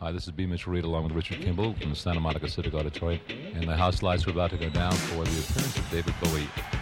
Hi, this is B. Mitchel Reed along with Richard Kimball from the Santa Monica Civic Auditorium. And the house lights are about to go down for the appearance of David Bowie.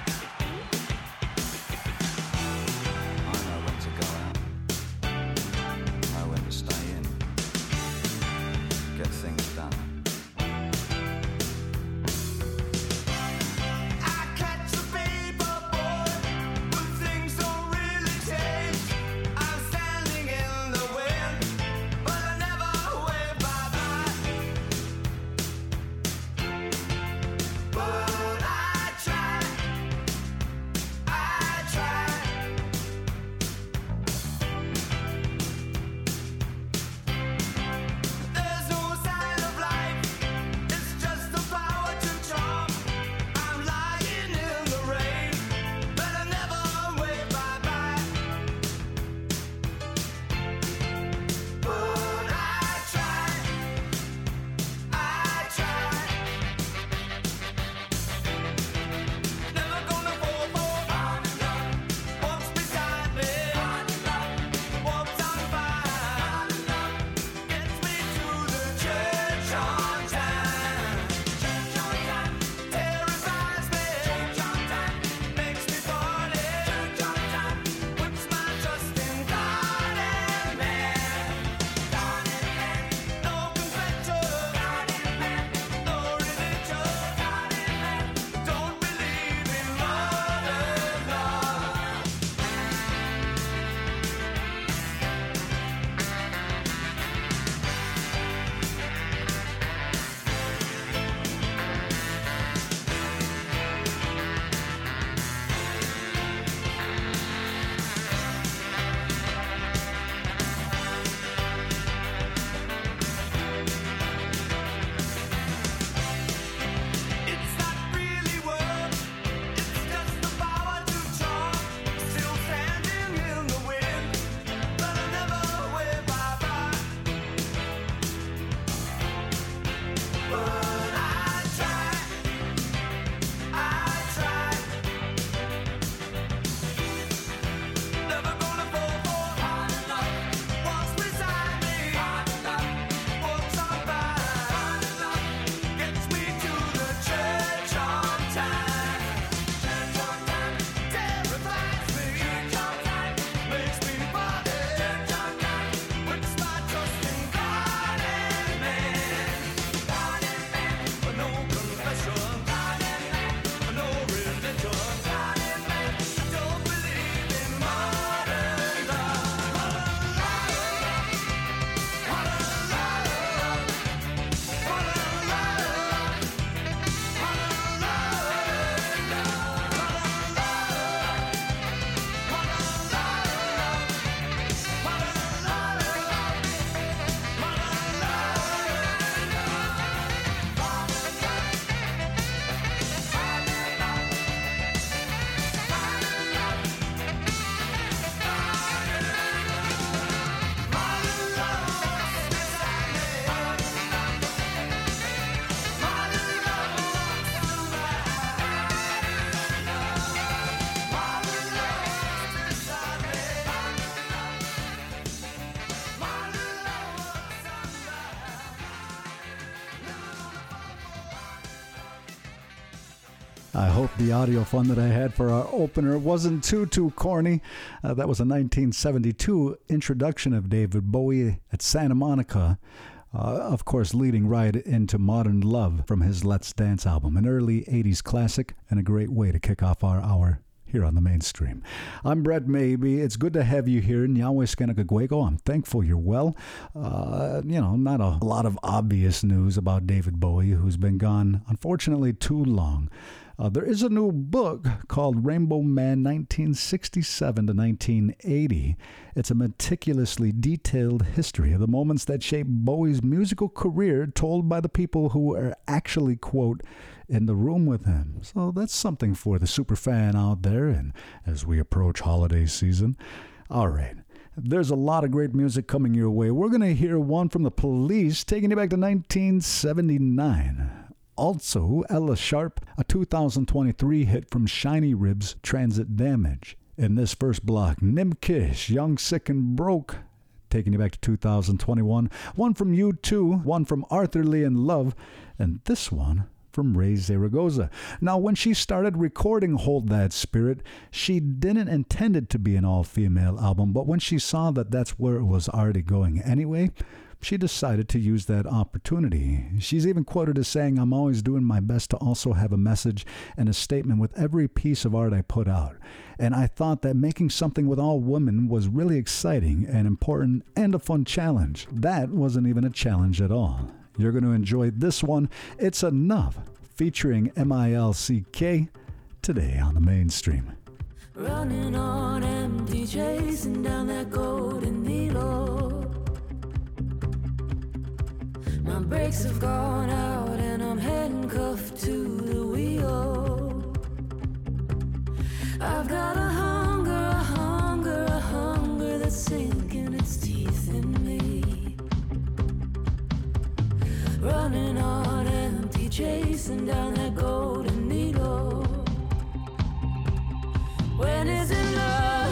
I hope the audio fun that I had for our opener wasn't too, too corny. Uh, that was a 1972 introduction of David Bowie at Santa Monica. Uh, of course, leading right into Modern Love from his Let's Dance album, an early 80s classic and a great way to kick off our hour here on the mainstream. I'm Brett Maybe. It's good to have you here in Yahweh Skanakaguego. I'm thankful you're well. Uh, you know, not a lot of obvious news about David Bowie, who's been gone, unfortunately, too long. Uh, there is a new book called Rainbow Man 1967 to 1980. It's a meticulously detailed history of the moments that shaped Bowie's musical career, told by the people who were actually, quote, in the room with him. So that's something for the super fan out there, and as we approach holiday season. All right. There's a lot of great music coming your way. We're going to hear one from the police taking you back to 1979. Also, Ella Sharp, a 2023 hit from Shinyribs, Transit Damage. In this first block, Nimkish, Young, Sick, and Broke, taking you back to 2021. One from U2, one from Arthur Lee and Love, and this one from Raye Zaragoza. Now, when she started recording Hold That Spirit, she didn't intend it to be an all female album, but when she saw that that's where it was already going anyway, she decided to use that opportunity. She's even quoted as saying, I'm always doing my best to also have a message and a statement with every piece of art I put out. And I thought that making something with all women was really exciting and important and a fun challenge. That wasn't even a challenge at all. You're going to enjoy this one. It's Enough, featuring MILCK today on the mainstream. Running on empty, chasing down that My brakes have gone out and I'm handcuffed to the wheel. I've got a hunger, a hunger, a hunger that's sinking its teeth in me. Running on empty, chasing down that golden needle. When is enough? Enough,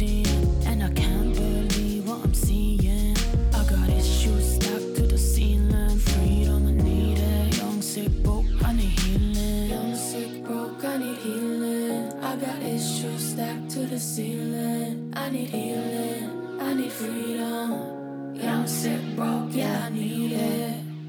and I can't believe what I'm seeing. I got issues stuck to the ceiling. Freedom, I need it. Young, sick, broke, I need healing. Young, sick, broke, I need healing. I got issues stuck to the ceiling. I need healing. I need freedom. Young, sick, broke, yeah, I need it.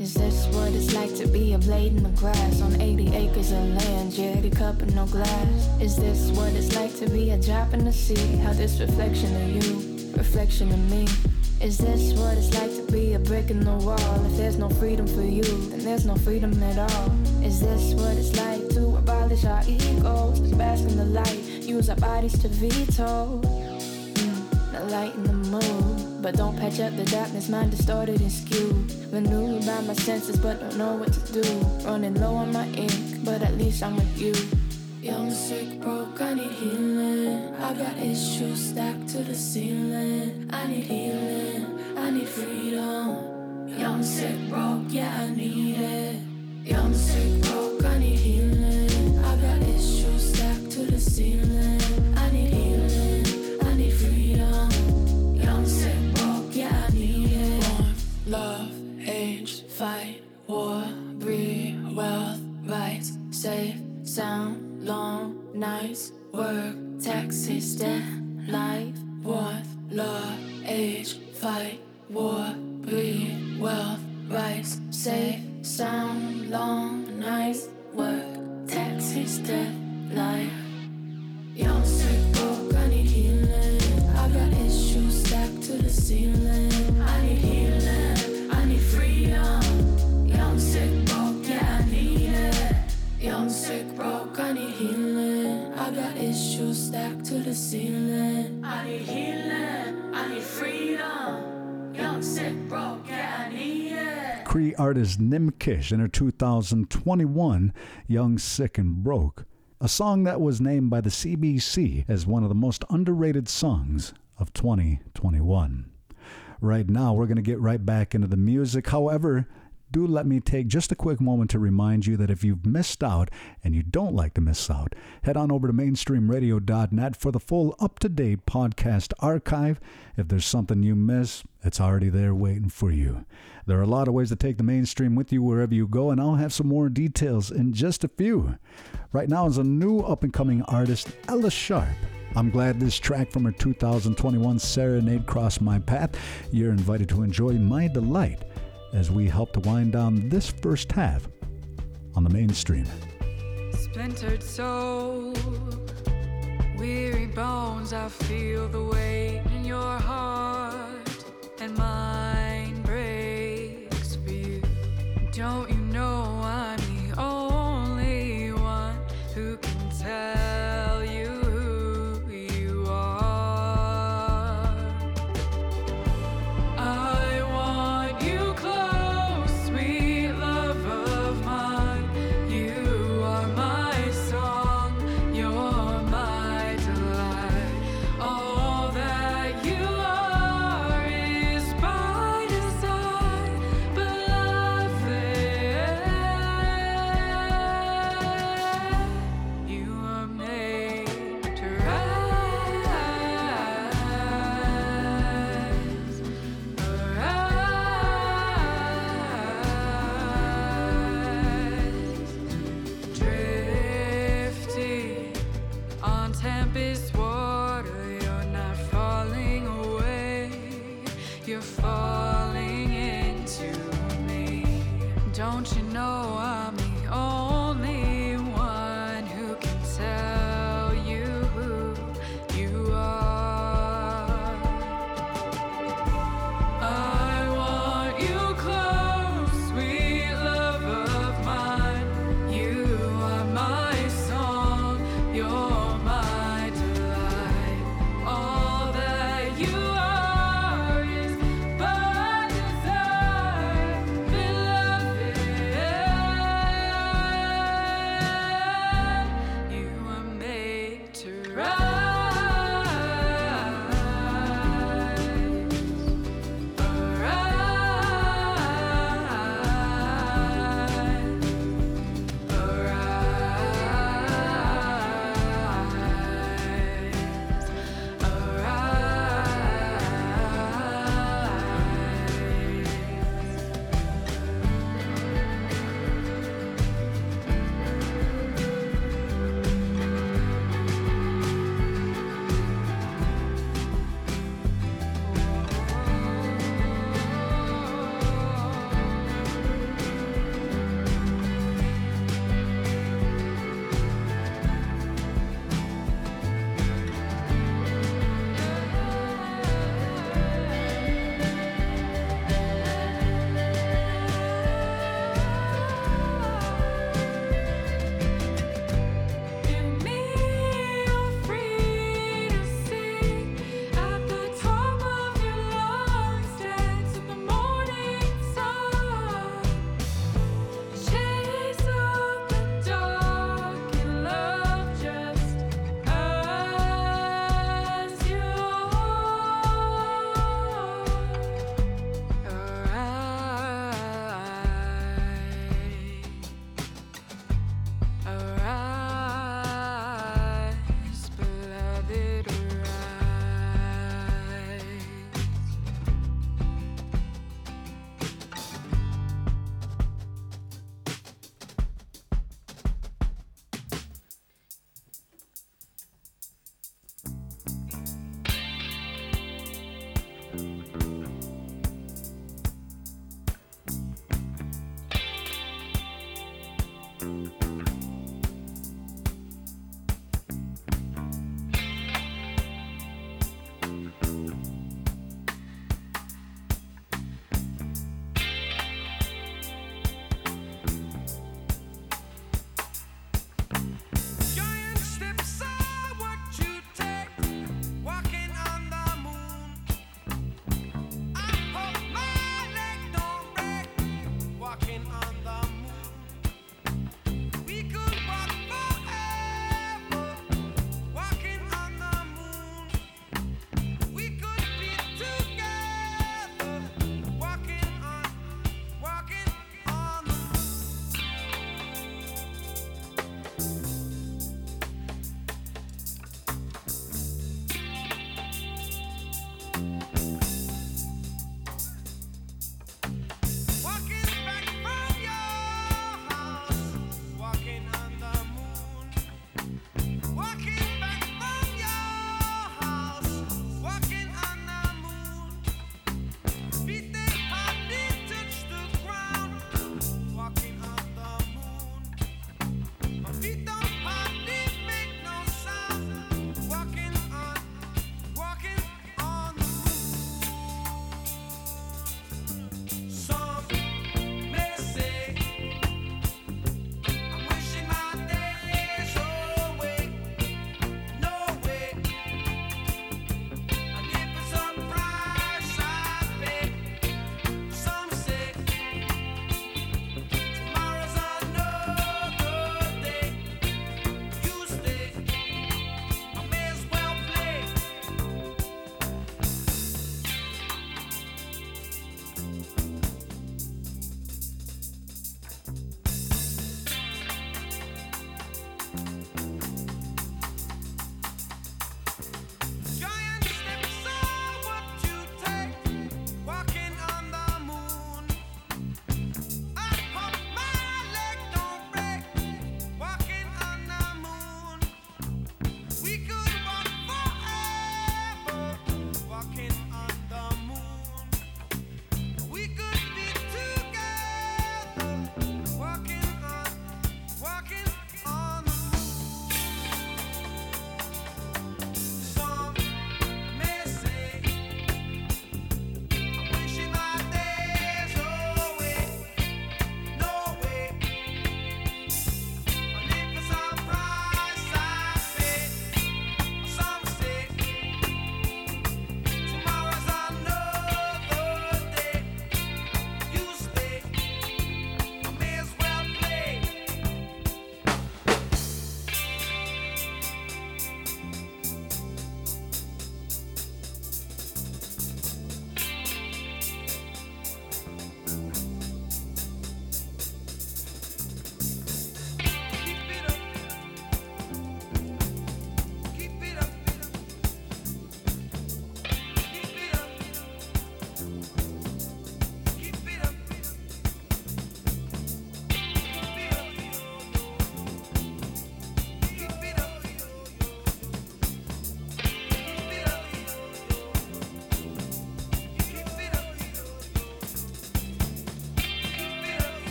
Is this what it's like to be a blade in the grass on 80 acres of land? Jerry cup and no glass. Is this what it's like to be a drop in the sea? How this reflection of you, reflection of me. Is this what it's like to be a brick in the wall? If there's no freedom for you, then there's no freedom at all. Is this what it's like to abolish our egos? Bask in the light, use our bodies to veto. Mm, the light in the moon. But don't patch up the darkness, mind distorted and skewed. Renewed by my senses, but don't know what to do. Running low on my ink, but at least I'm with you. Young, sick, broke, I need healing. I got issues stacked to the ceiling. I need healing. I need freedom. Young, sick, broke, yeah, I need it. Young, sick, broke, I need healing. I got issues stacked to the ceiling. I need healing. Safe, sound, long nights, work, taxes, death, life, worth, love, age, fight, war, breed, wealth, rights, safe, sound, long nights, work, taxes, death, life. Young, sick, broke, oh, I need healing. I the ceiling. I need healing. I need freedom. Young, sick, broke, yeah, I need it. Cree artist Nimkish in her 2021 Young, Sick, and Broke, a song that was named by the CBC as one of the most underrated songs of 2021. Right now, we're going to get right back into the music. However, do let me take just a quick moment to remind you that if you've missed out and you don't like to miss out, head on over to mainstreamradio.net for the full up to date podcast archive. If there's something you miss, it's already there waiting for you. There are a lot of ways to take the mainstream with you wherever you go, and I'll have some more details in just a few. Right now is a new up and coming artist, Ella Sharp. I'm glad this track from her 2021 Serenade crossed my path. You're invited to enjoy My Delight as we help to wind down this first half on the mainstream. Splintered soul, weary bones, I feel the weight in your heart, and mine breaks for you. Don't you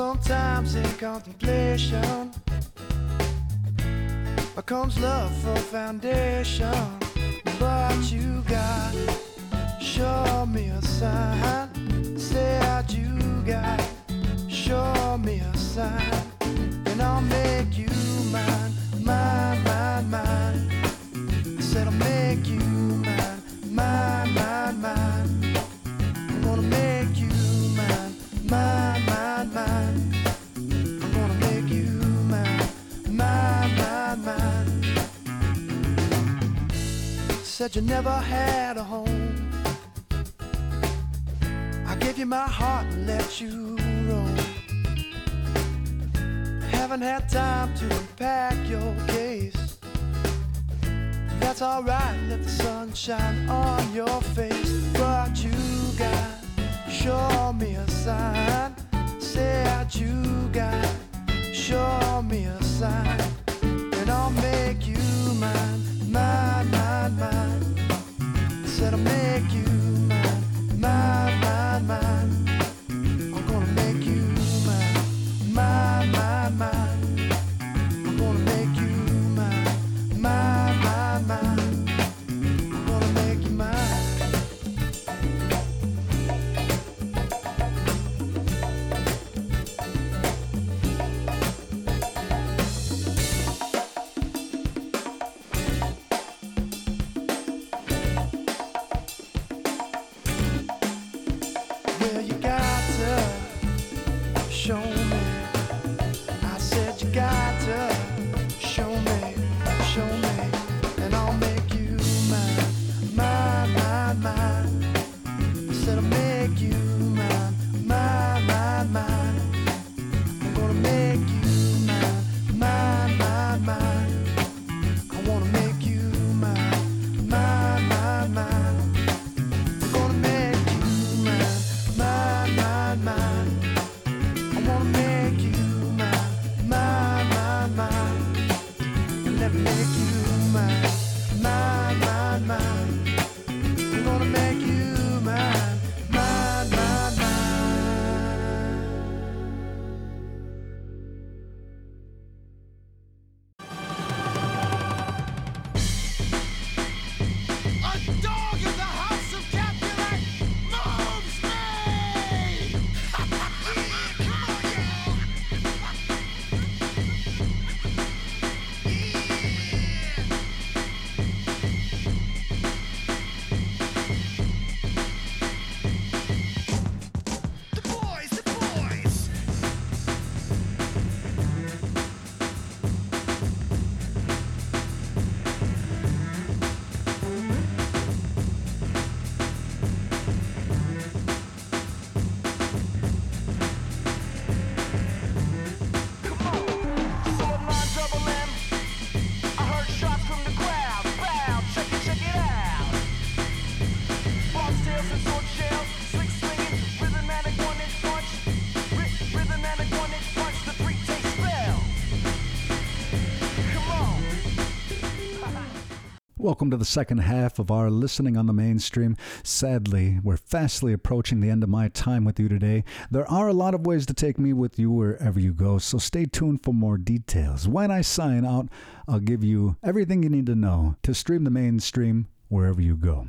sometimes in contemplation comes love for foundation. But you got it. Show me a sign. say i you got it. Show me a sign. And I'll make said you never had a home. I gave you my heart and let you roam. Haven't had time to unpack your case. That's alright, let the sun shine on your face. But you got, show me a sign. Said you got, show me a sign. And I'll make you mine mine, mine, mine. Said I'll make you Welcome to the second half of our listening on the mainstream. Sadly, we're fastly approaching the end of my time with you today. There are a lot of ways to take me with you wherever you go, so stay tuned for more details. When I sign out, I'll give you everything you need to know to stream the mainstream wherever you go.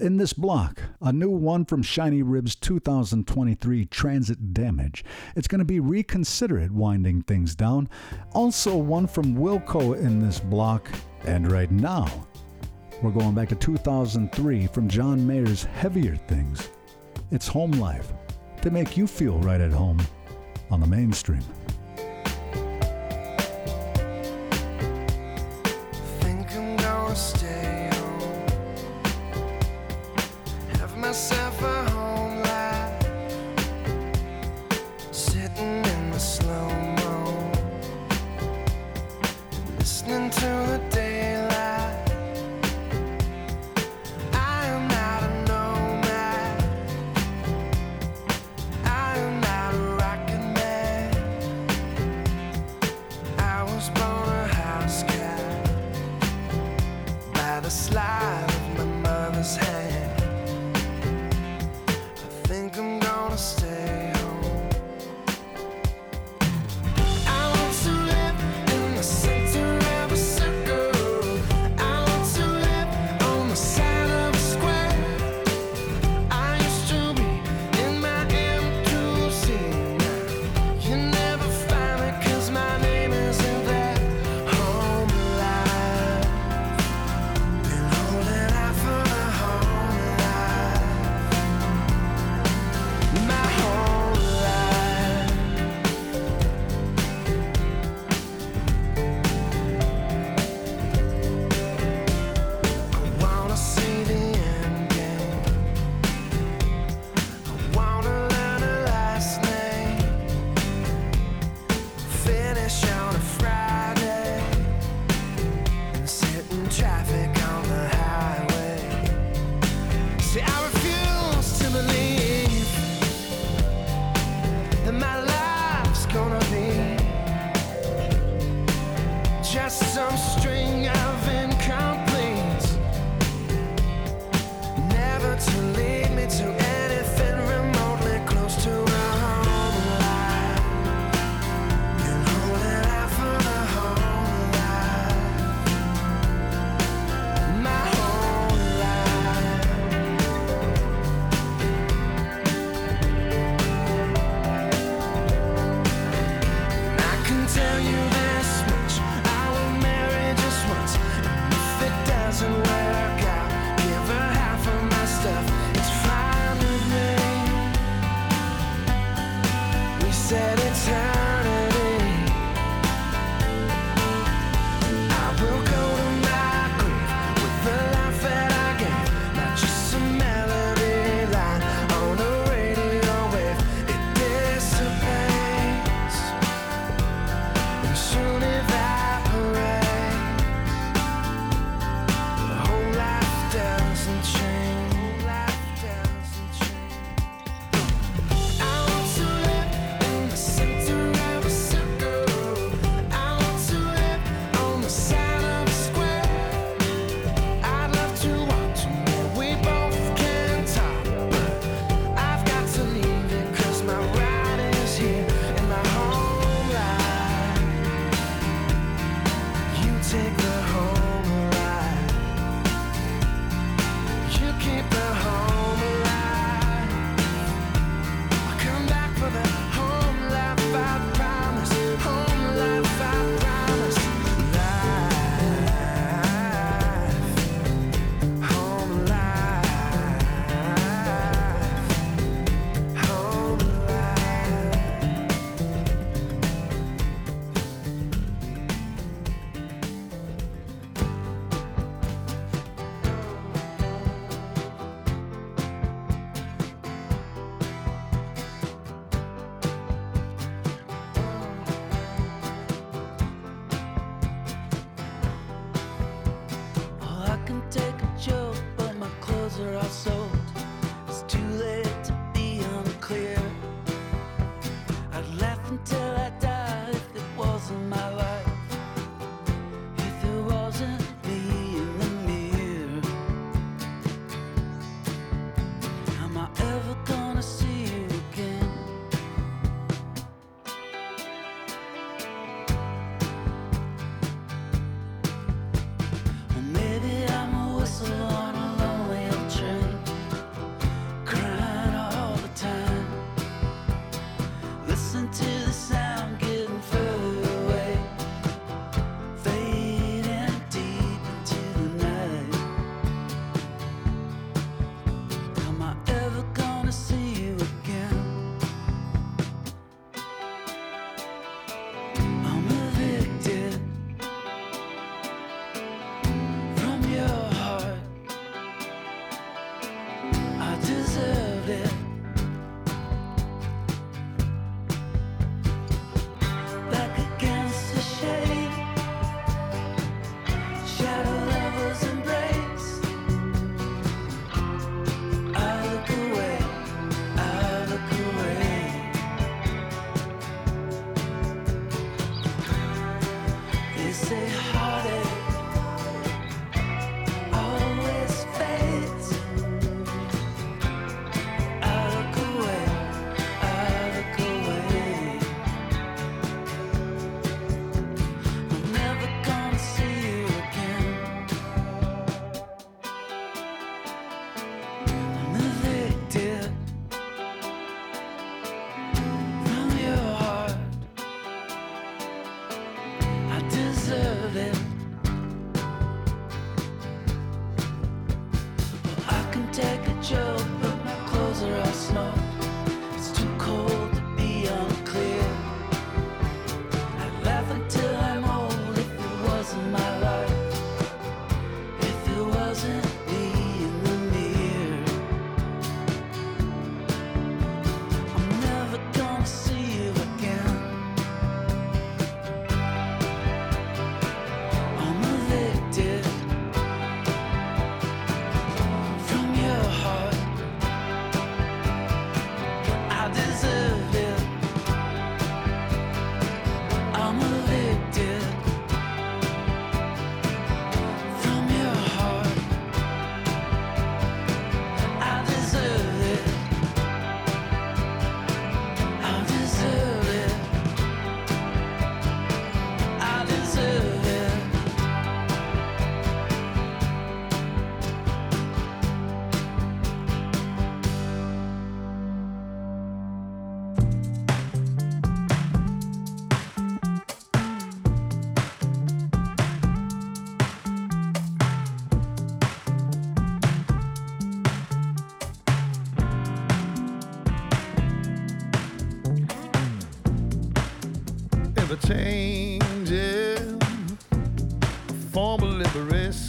In this block, a new one from Shinyribs 2023 Transit Damage. It's going to be Reconsider It winding things down. Also, one from Wilco in this block. And right now, we're going back to 2003 from John Mayer's Heavier Things. It's Home Life to make you feel right at home on the mainstream.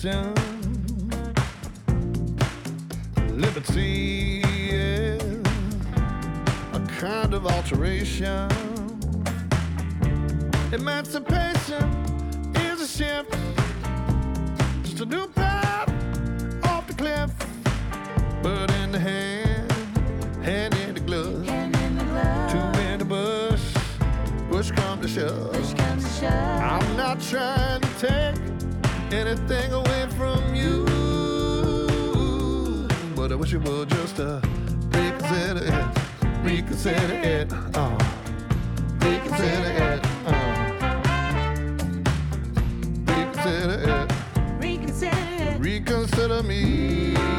Liberation, liberty, yeah, a kind of alteration. Emancipation is a shift, just a new path off the cliff, but in the hand, hand in the glove, two in the bush, push come to shove. I'm not trying to take anything away wish you would just uh, reconsider it, reconsider it, uh, reconsider it, uh, reconsider it, Reconsider. reconsider me.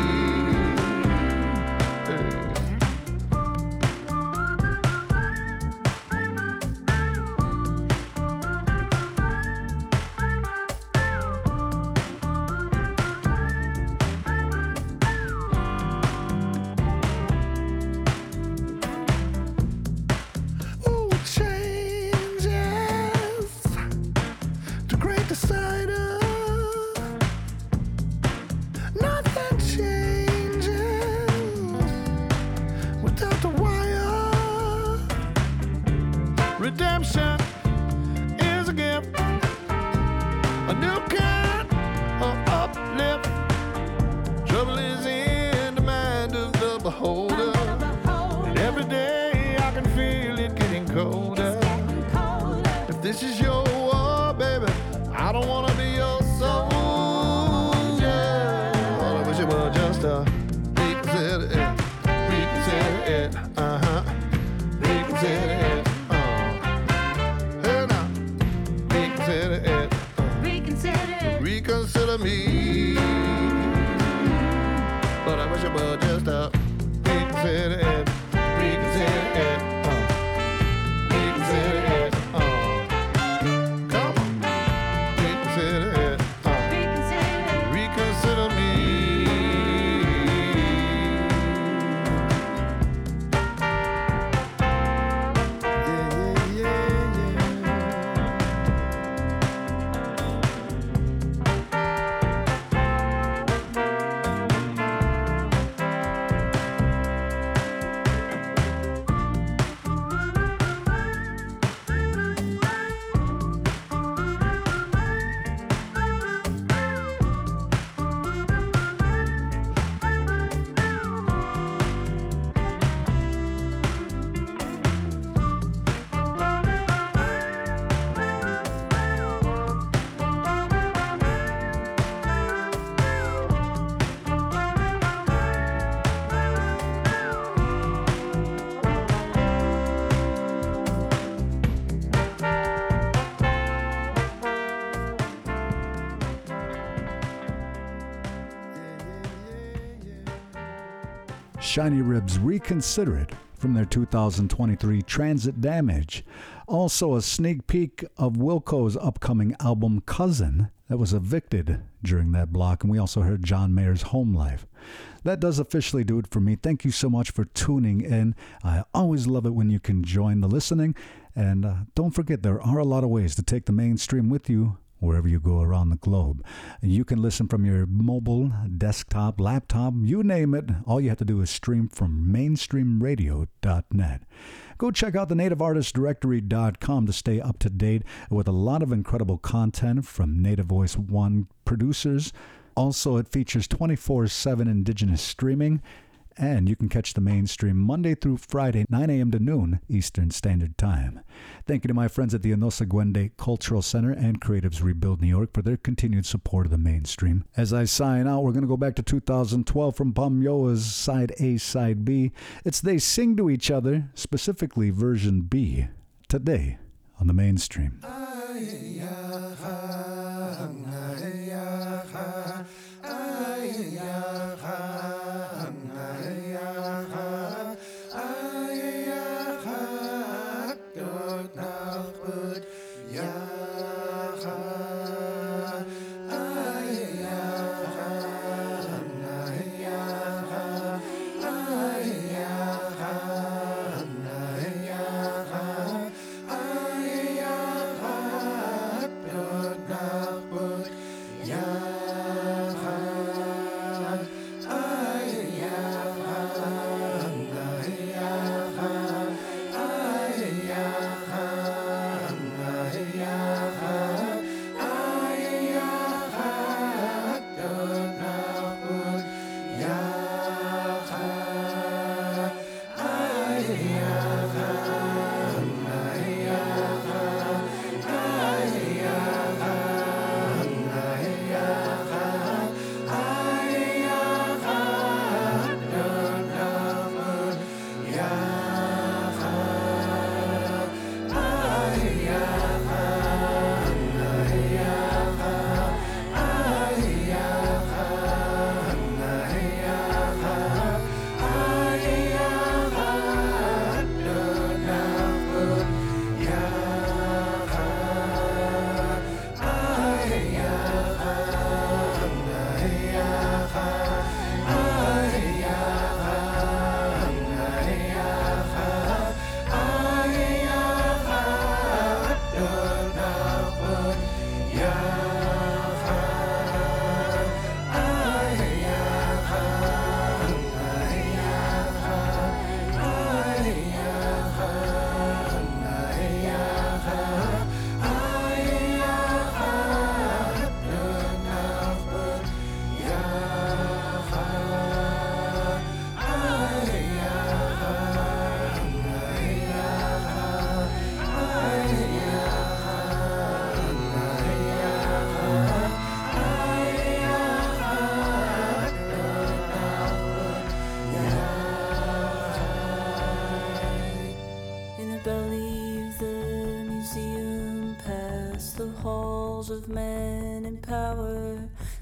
Shinyribs Reconsider It from their 2023 Transit Damage. Also, a sneak peek of Wilco's upcoming album Cousin that was evicted during that block. And we also heard John Mayer's Home Life. That does officially do it for me. Thank you so much for tuning in. I always love it when you can join the listening. And uh, don't forget, there are a lot of ways to take the mainstream with you wherever you go around the globe. You can listen from your mobile, desktop, laptop, you name it. All you have to do is stream from mainstreamradio.net. Go check out the nativeartistdirectory.com to stay up to date with a lot of incredible content from Native Voice One producers. Also, it features 24 7 indigenous streaming. And you can catch the mainstream Monday through Friday, 9 a.m. to noon Eastern Standard Time. Thank you to my friends at the Enosa Gwende Cultural Center and Creatives Rebuild New York for their continued support of the mainstream. As I sign out, we're going to go back to 2012 from Pamyua's Side A, Side B. It's They Sing to Each Other, specifically version B, today on the mainstream.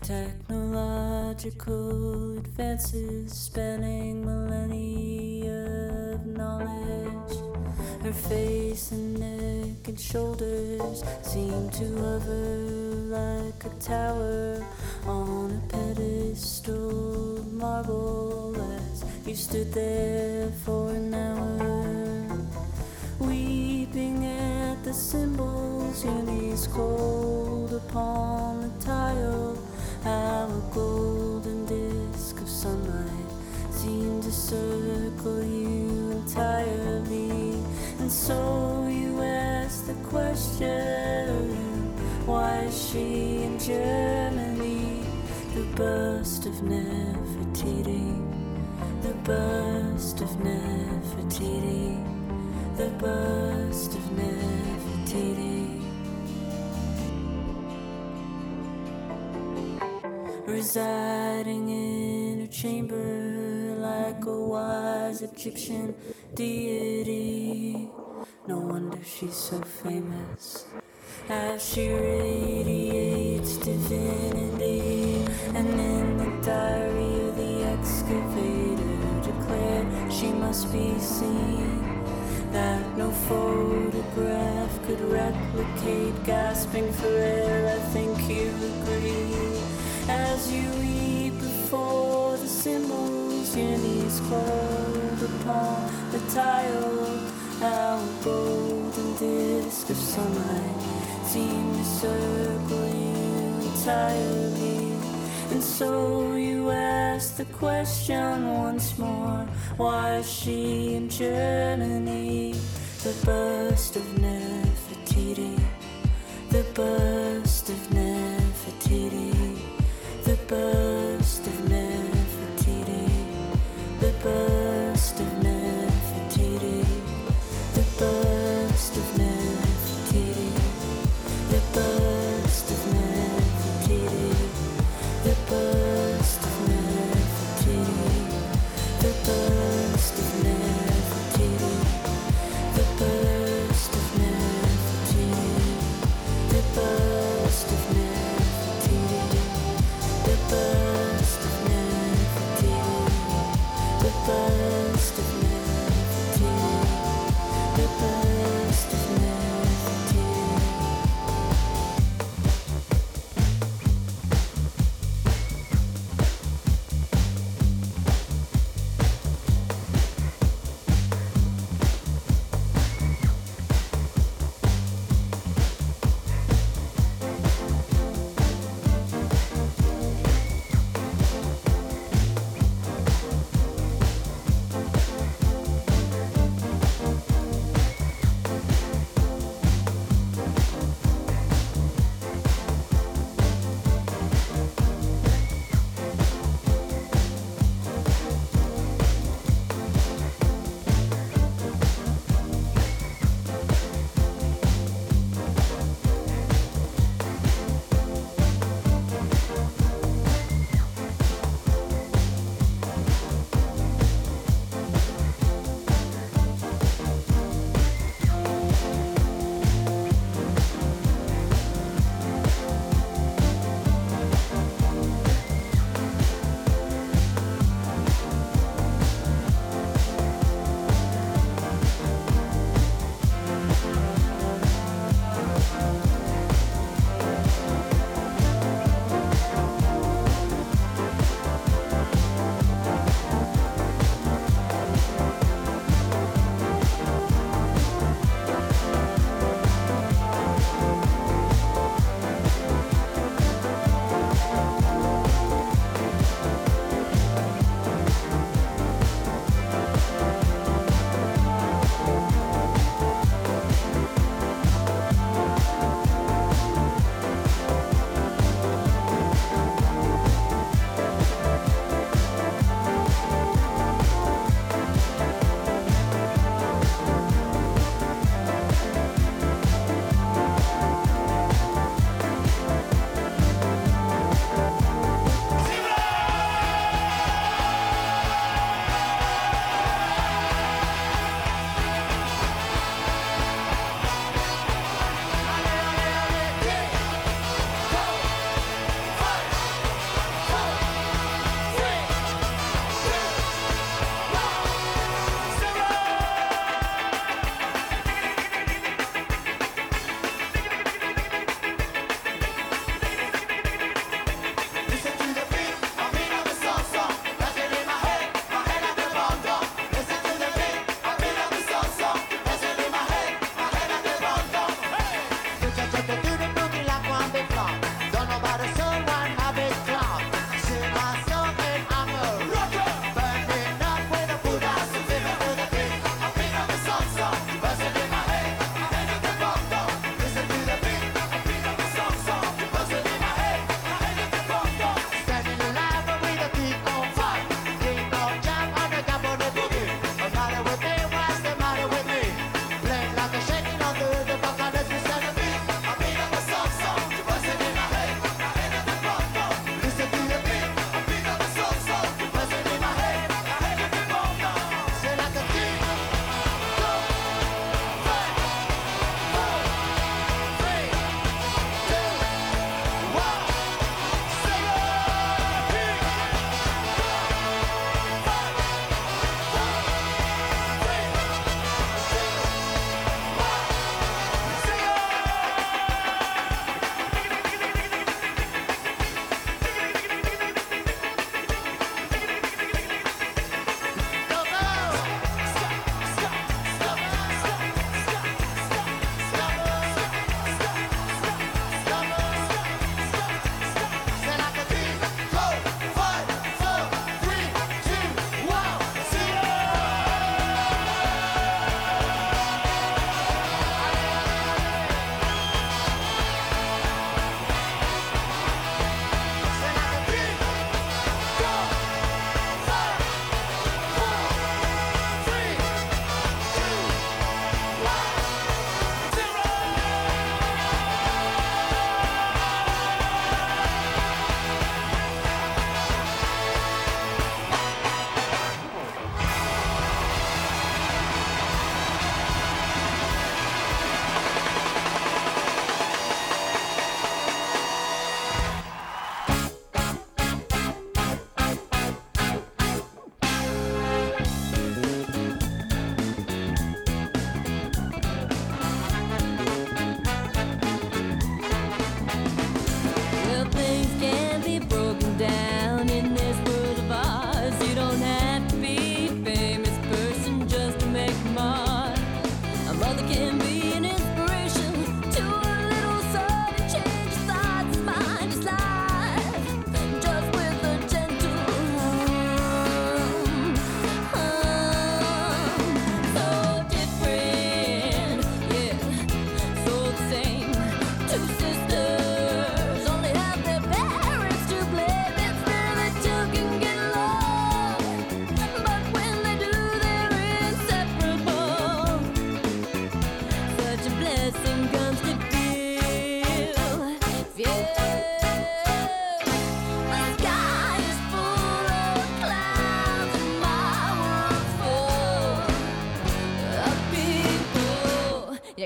Technological advances spanning millennia of knowledge. Her face and neck and shoulders seem to hover like a tower on a pedestal of marble as you stood there for an hour. Weeping the symbols, your knees cold upon the tile. How a golden disk of sunlight seemed to circle you entirely. And so you ask the question why is she in Germany? The bust of Nefertiti, the bust of Nefertiti, the bust of Nefertiti. Residing in her chamber like a wise Egyptian deity. No wonder she's so famous. As she radiates divinity, and in the diary of the excavator declared she must be seen. That no photograph could replicate, gasping for air. I think you agree as you weep before the symbols, your knees cold upon the tile. A golden disk of sunlight seemed to circle you entirely. And so you the question once more. Why is she in Germany? The bust of Nefertiti, the bust of Nefertiti, the bust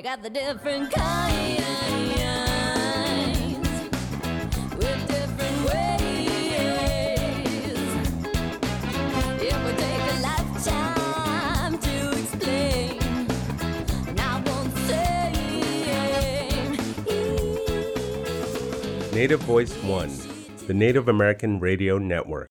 You got the different kinds with different ways. It would take a lifetime to explain, won't say. Native Voice One, the Native American Radio Network.